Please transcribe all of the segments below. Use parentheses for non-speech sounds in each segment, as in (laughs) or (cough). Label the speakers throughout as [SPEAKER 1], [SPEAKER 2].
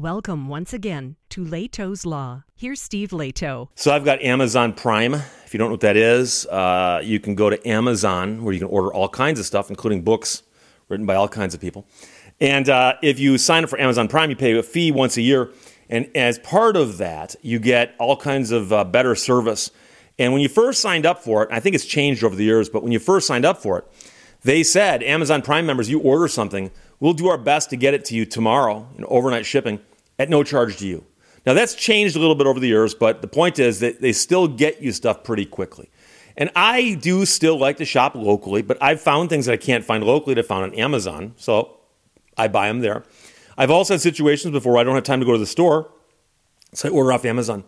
[SPEAKER 1] Welcome once again to Lehto's Law. Here's Steve Lehto.
[SPEAKER 2] So I've got Amazon Prime. If you don't know what that is, uh, you can go to Amazon where you can order all kinds of stuff, including books written by all kinds of people. And uh, if you sign up for Amazon Prime, you pay a fee once a year. And as part of that, you get all kinds of uh, better service. And when you first signed up for it, I think it's changed over the years, but when you first signed up for it, they said, Amazon Prime members, you order something, we'll do our best to get it to you tomorrow in overnight shipping at no charge to you. Now, that's changed a little bit over the years, but the point is that they still get you stuff pretty quickly. And I do still like to shop locally, but I've found things that I can't find locally that I found on Amazon, so I buy them there. I've also had situations before I don't have time to go to the store, so I order off Amazon.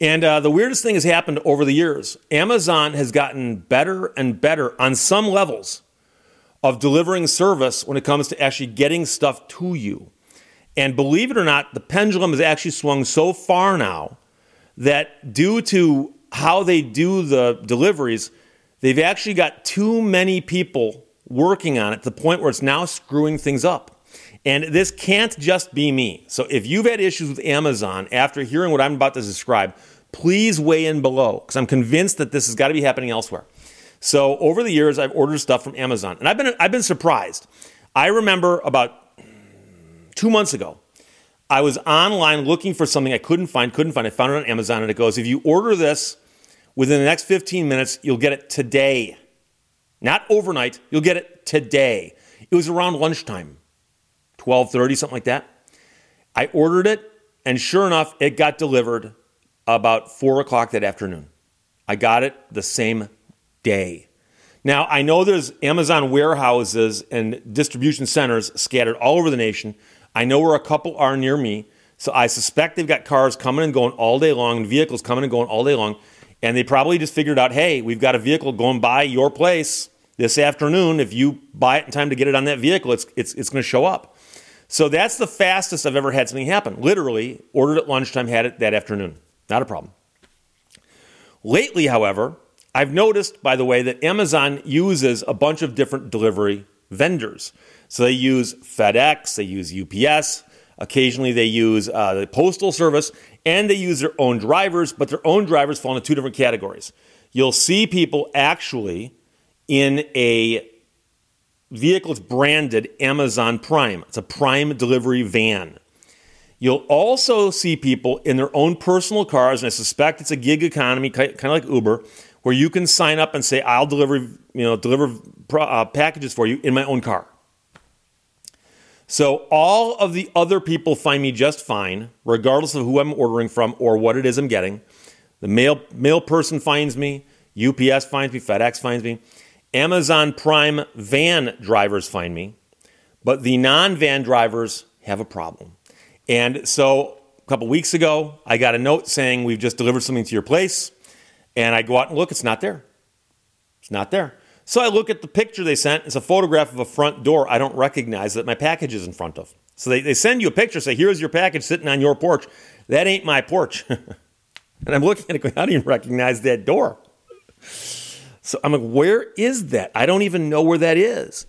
[SPEAKER 2] And uh, the weirdest thing has happened over the years. Amazon has gotten better and better on some levels of delivering service when it comes to actually getting stuff to you. And believe it or not, the pendulum has actually swung so far now that due to how they do the deliveries, they've actually got too many people working on it to the point where it's now screwing things up. And this can't just be me. So if you've had issues with Amazon after hearing what I'm about to describe, please weigh in below because I'm convinced that this has got to be happening elsewhere. So over the years, I've ordered stuff from Amazon, and I've been I've been surprised. I remember about two months ago, I was online looking for something I couldn't find, couldn't find. I found it on Amazon, and it goes, if you order this within the next 15 minutes, you'll get it today. Not overnight, you'll get it today. It was around lunchtime, 12:30, something like that. I ordered it, and sure enough, it got delivered about four o'clock that afternoon. I got it the same day. Now, I know there's Amazon warehouses and distribution centers scattered all over the nation I know where a couple are near me. So I suspect they've got cars coming and going all day long and vehicles coming and going all day long. And they probably just figured out, hey, we've got a vehicle going by your place this afternoon. If you buy it in time to get it on that vehicle, it's, it's, it's going to show up. So that's the fastest I've ever had something happen. Literally, ordered at lunchtime, had it that afternoon. Not a problem. Lately, however, I've noticed, by the way, that Amazon uses a bunch of different delivery vendors. So they use FedEx, they use UPS, occasionally they use uh, the Postal Service, and they use their own drivers, but their own drivers fall into two different categories. You'll see people actually in a vehicle that's branded Amazon Prime, it's a Prime delivery van. You'll also see people in their own personal cars, and I suspect it's a gig economy, kind of like Uber, where you can sign up and say, "I'll deliver, you know, deliver uh, packages for you in my own car." So all of the other people find me just fine, regardless of who I'm ordering from or what it is I'm getting. The mail mail person finds me, UPS finds me, FedEx finds me, Amazon Prime van drivers find me, but the non-van drivers have a problem. And so a couple weeks ago, I got a note saying we've just delivered something to your place, and I go out and look, it's not there. It's not there. So I look at the picture they sent. It's a photograph of a front door I don't recognize that my package is in front of. So they, they send you a picture, say, here's your package sitting on your porch. That ain't my porch. (laughs) and I'm looking at it going, I don't even recognize that door. So I'm like, where is that? I don't even know where that is.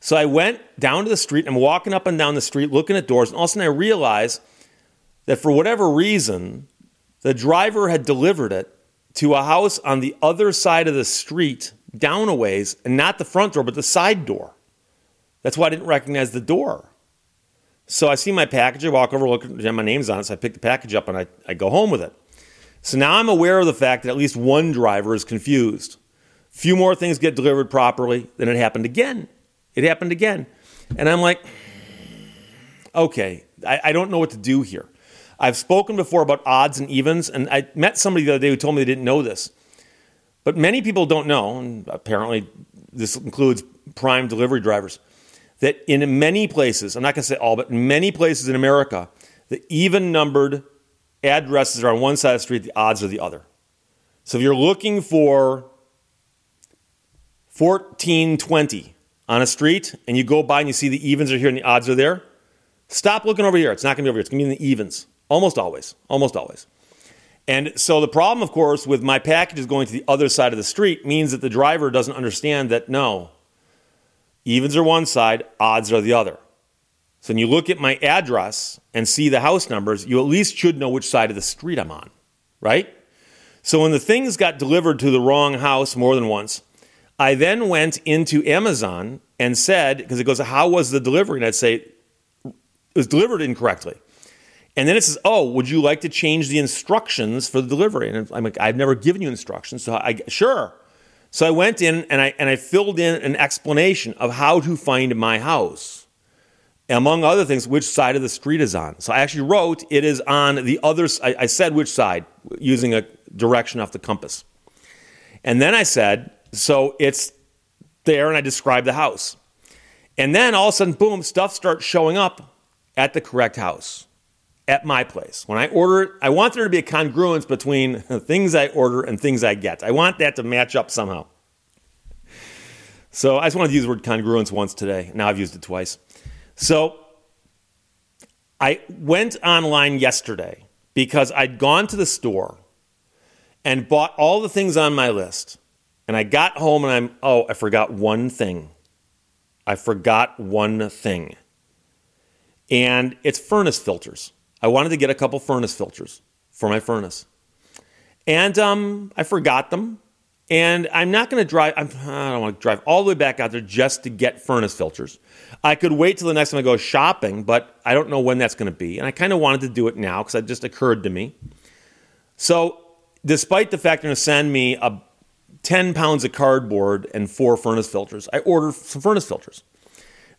[SPEAKER 2] So I went down to the street. I'm walking up and down the street looking at doors. And all of a sudden I realize that for whatever reason, the driver had delivered it to a house on the other side of the street down a ways, and not the front door, but the side door. That's why I didn't recognize the door. So I see my package, I walk over, look at my name's on it, so I pick the package up and I, I go home with it. So now I'm aware of the fact that at least one driver is confused. Few more things get delivered properly, then it happened again. It happened again. And I'm like, okay, I, I don't know what to do here. I've spoken before about odds and evens, and I met somebody the other day who told me they didn't know this. But many people don't know, and apparently this includes prime delivery drivers, that in many places, I'm not going to say all, but in many places in America, the even numbered addresses are on one side of the street, the odds are the other. So if you're looking for 1420 on a street and you go by and you see the evens are here and the odds are there, stop looking over here. It's not going to be over here. It's going to be in the evens. Almost always. Almost always. And so the problem, of course, with my packages going to the other side of the street means that the driver doesn't understand that no, evens are one side, odds are the other. So when you look at my address and see the house numbers, you at least should know which side of the street I'm on, right? So when the things got delivered to the wrong house more than once, I then went into Amazon and said, because it goes, How was the delivery? And I'd say, It was delivered incorrectly. And then it says, Oh, would you like to change the instructions for the delivery? And I'm like, I've never given you instructions. So I, sure. So I went in and I, and I filled in an explanation of how to find my house. Among other things, which side of the street is on. So I actually wrote, It is on the other I, I said which side using a direction off the compass. And then I said, So it's there, and I described the house. And then all of a sudden, boom, stuff starts showing up at the correct house at my place. When I order it, I want there to be a congruence between (laughs) things I order and things I get. I want that to match up somehow. So I just wanted to use the word congruence once today. Now I've used it twice. So I went online yesterday because I'd gone to the store and bought all the things on my list. And I got home and I'm, oh, I forgot one thing. I forgot one thing. And it's furnace filters. I wanted to get a couple furnace filters for my furnace. And um, I forgot them. And I'm not going to drive, I'm, I don't want to drive all the way back out there just to get furnace filters. I could wait till the next time I go shopping, but I don't know when that's going to be. And I kind of wanted to do it now because it just occurred to me. So, despite the fact they're going to send me a 10 pounds of cardboard and four furnace filters, I ordered some furnace filters.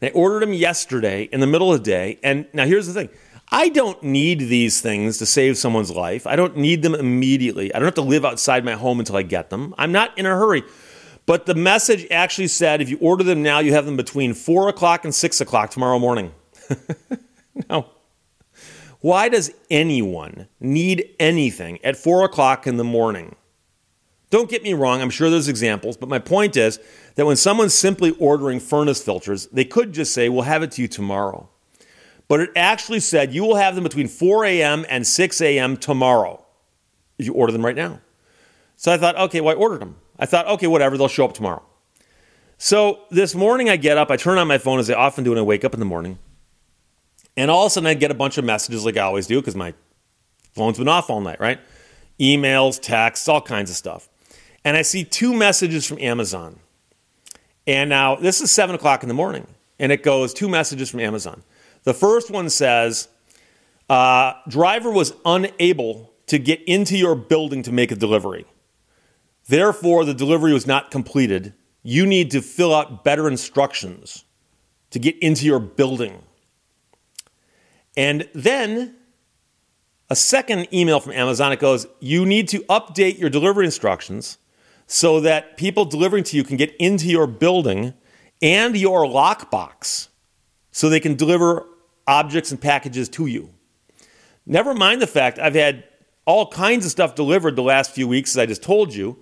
[SPEAKER 2] And I ordered them yesterday in the middle of the day. And now here's the thing I don't need these things to save someone's life. I don't need them immediately. I don't have to live outside my home until I get them. I'm not in a hurry. But the message actually said if you order them now, you have them between 4 o'clock and 6 o'clock tomorrow morning. (laughs) now, why does anyone need anything at 4 o'clock in the morning? Don't get me wrong, I'm sure there's examples, but my point is that when someone's simply ordering furnace filters, they could just say, We'll have it to you tomorrow but it actually said you will have them between 4 a.m. and 6 a.m. tomorrow if you order them right now. So I thought, okay, well, I ordered them. I thought, okay, whatever, they'll show up tomorrow. So this morning I get up, I turn on my phone as I often do when I wake up in the morning. And all of a sudden I get a bunch of messages like I always do because my phone's been off all night, right? Emails, texts, all kinds of stuff. And I see two messages from Amazon. And now this is seven o'clock in the morning. And it goes two messages from Amazon. The first one says, uh, driver was unable to get into your building to make a delivery. Therefore, the delivery was not completed. You need to fill out better instructions to get into your building. And then a second email from Amazon it goes, You need to update your delivery instructions so that people delivering to you can get into your building and your lockbox so they can deliver objects and packages to you. Never mind the fact I've had all kinds of stuff delivered the last few weeks, as I just told you.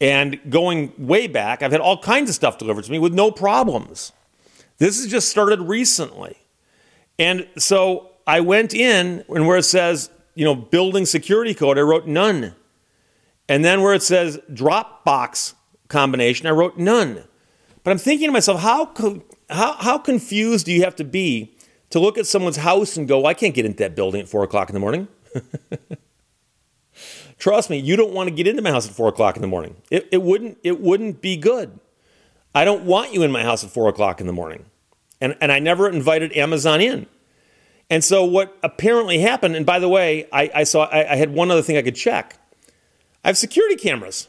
[SPEAKER 2] And going way back, I've had all kinds of stuff delivered to me with no problems. This has just started recently. And so I went in, and where it says, you know, building security code, I wrote none. And then where it says Dropbox combination, I wrote none. But I'm thinking to myself, how, how, how confused do you have to be to look at someone's house and go, I can't get into that building at four o'clock in the morning. (laughs) Trust me, you don't want to get into my house at four o'clock in the morning. It, it, wouldn't, it wouldn't be good. I don't want you in my house at four o'clock in the morning. And, and I never invited Amazon in. And so what apparently happened, and by the way, I, I saw I, I had one other thing I could check. I have security cameras.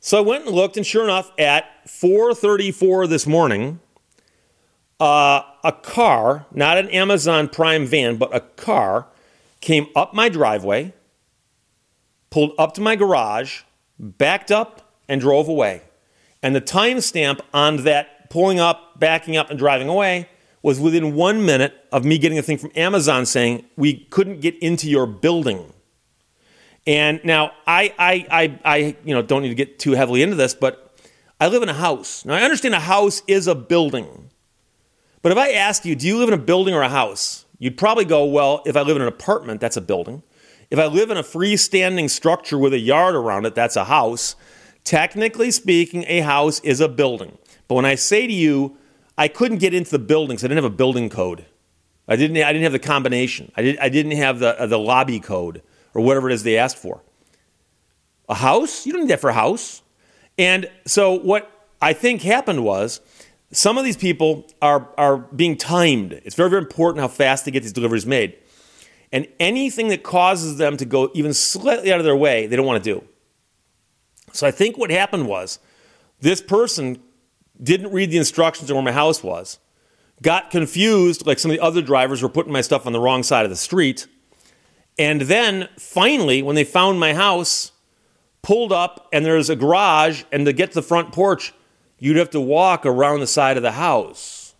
[SPEAKER 2] So I went and looked, and sure enough, at 4:34 this morning, uh, a car, not an Amazon Prime van, but a car came up my driveway, pulled up to my garage, backed up, and drove away. And the timestamp on that pulling up, backing up, and driving away was within one minute of me getting a thing from Amazon saying we couldn't get into your building. And now I, I, I, I, you know, don't need to get too heavily into this, but I live in a house. Now I understand a house is a building. But if I ask you, do you live in a building or a house? You'd probably go, well, if I live in an apartment, that's a building. If I live in a freestanding structure with a yard around it, that's a house. Technically speaking, a house is a building. But when I say to you, I couldn't get into the buildings, I didn't have a building code. I didn't. I didn't have the combination. I did. I didn't have the uh, the lobby code or whatever it is they asked for. A house? You don't need that for a house. And so what I think happened was some of these people are are being timed. It's very very important how fast they get these deliveries made. And anything that causes them to go even slightly out of their way, they don't want to do. So I think what happened was this person didn't read the instructions on where my house was, got confused, like some of the other drivers were putting my stuff on the wrong side of the street. And then finally, when they found my house, pulled up and there's a garage, and to get to the front porch, you'd have to walk around the side of the house.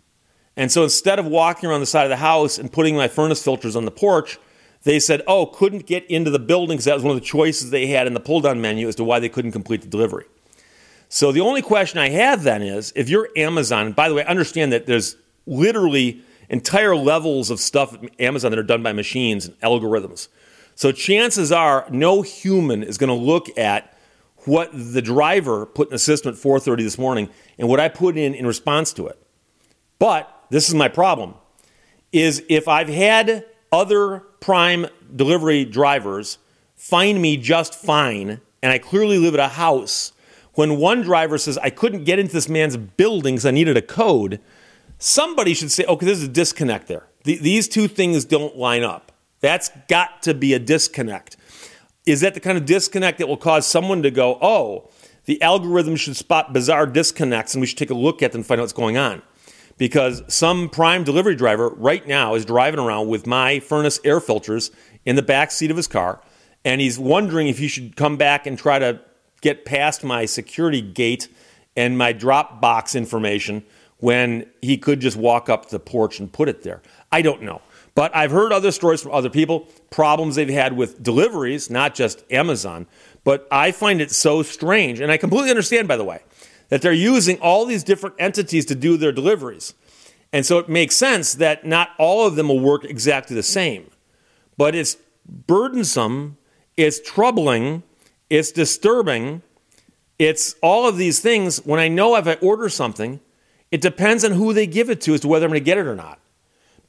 [SPEAKER 2] And so instead of walking around the side of the house and putting my furnace filters on the porch, they said, oh, couldn't get into the building because that was one of the choices they had in the pull down menu as to why they couldn't complete the delivery. So the only question I have then is if you're Amazon, and by the way, understand that there's literally entire levels of stuff at Amazon that are done by machines and algorithms. So chances are no human is going to look at what the driver put in the system at 4:30 this morning and what I put in in response to it. But this is my problem is if I've had other prime delivery drivers find me just fine and I clearly live at a house when one driver says, I couldn't get into this man's building because I needed a code, somebody should say, okay, there's a disconnect there. these two things don't line up. That's got to be a disconnect. Is that the kind of disconnect that will cause someone to go, oh, the algorithm should spot bizarre disconnects and we should take a look at them and find out what's going on? Because some prime delivery driver right now is driving around with my furnace air filters in the back seat of his car and he's wondering if he should come back and try to get past my security gate and my Dropbox information when he could just walk up the porch and put it there. I don't know. But I've heard other stories from other people, problems they've had with deliveries, not just Amazon. But I find it so strange, and I completely understand, by the way, that they're using all these different entities to do their deliveries. And so it makes sense that not all of them will work exactly the same. But it's burdensome, it's troubling, it's disturbing. It's all of these things. When I know if I order something, it depends on who they give it to as to whether I'm going to get it or not.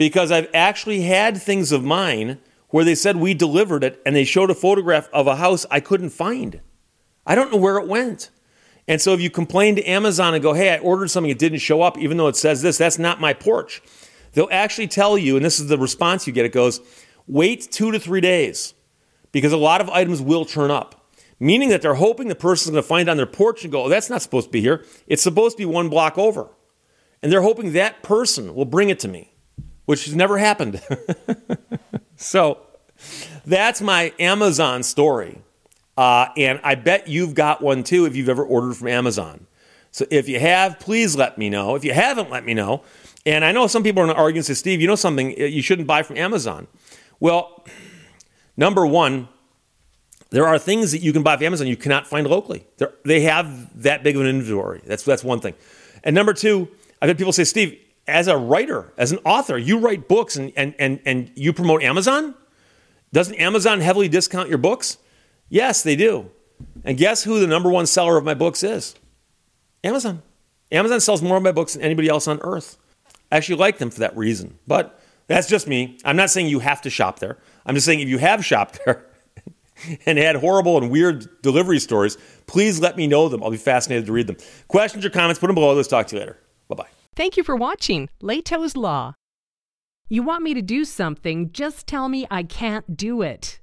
[SPEAKER 2] Because I've actually had things of mine where they said we delivered it and they showed a photograph of a house I couldn't find. I don't know where it went. And so if you complain to Amazon and go, hey, I ordered something, it didn't show up, even though it says this, that's not my porch. They'll actually tell you, and this is the response you get it goes, wait two to three days because a lot of items will turn up meaning that they're hoping the person's going to find it on their porch and go, oh, that's not supposed to be here. It's supposed to be one block over. And they're hoping that person will bring it to me, which has never happened. (laughs) so that's my Amazon story. Uh, and I bet you've got one too if you've ever ordered from Amazon. So if you have, please let me know. If you haven't, let me know. And I know some people are going to argue and say, Steve, you know something, you shouldn't buy from Amazon. Well, number one, there are things that you can buy from Amazon you cannot find locally. They're, they have that big of an inventory. That's, that's one thing. And number two, I've had people say, Steve, as a writer, as an author, you write books and, and, and, and you promote Amazon? Doesn't Amazon heavily discount your books? Yes, they do. And guess who the number one seller of my books is? Amazon. Amazon sells more of my books than anybody else on earth. I actually like them for that reason. But that's just me. I'm not saying you have to shop there. I'm just saying if you have shopped there, (laughs) and had horrible and weird delivery stories, please let me know them. I'll be fascinated to read them. Questions or comments, put them below. Let's talk to you later. Bye bye.
[SPEAKER 1] Thank you for watching Lehto's Law. You want me to do something, just tell me I can't do it.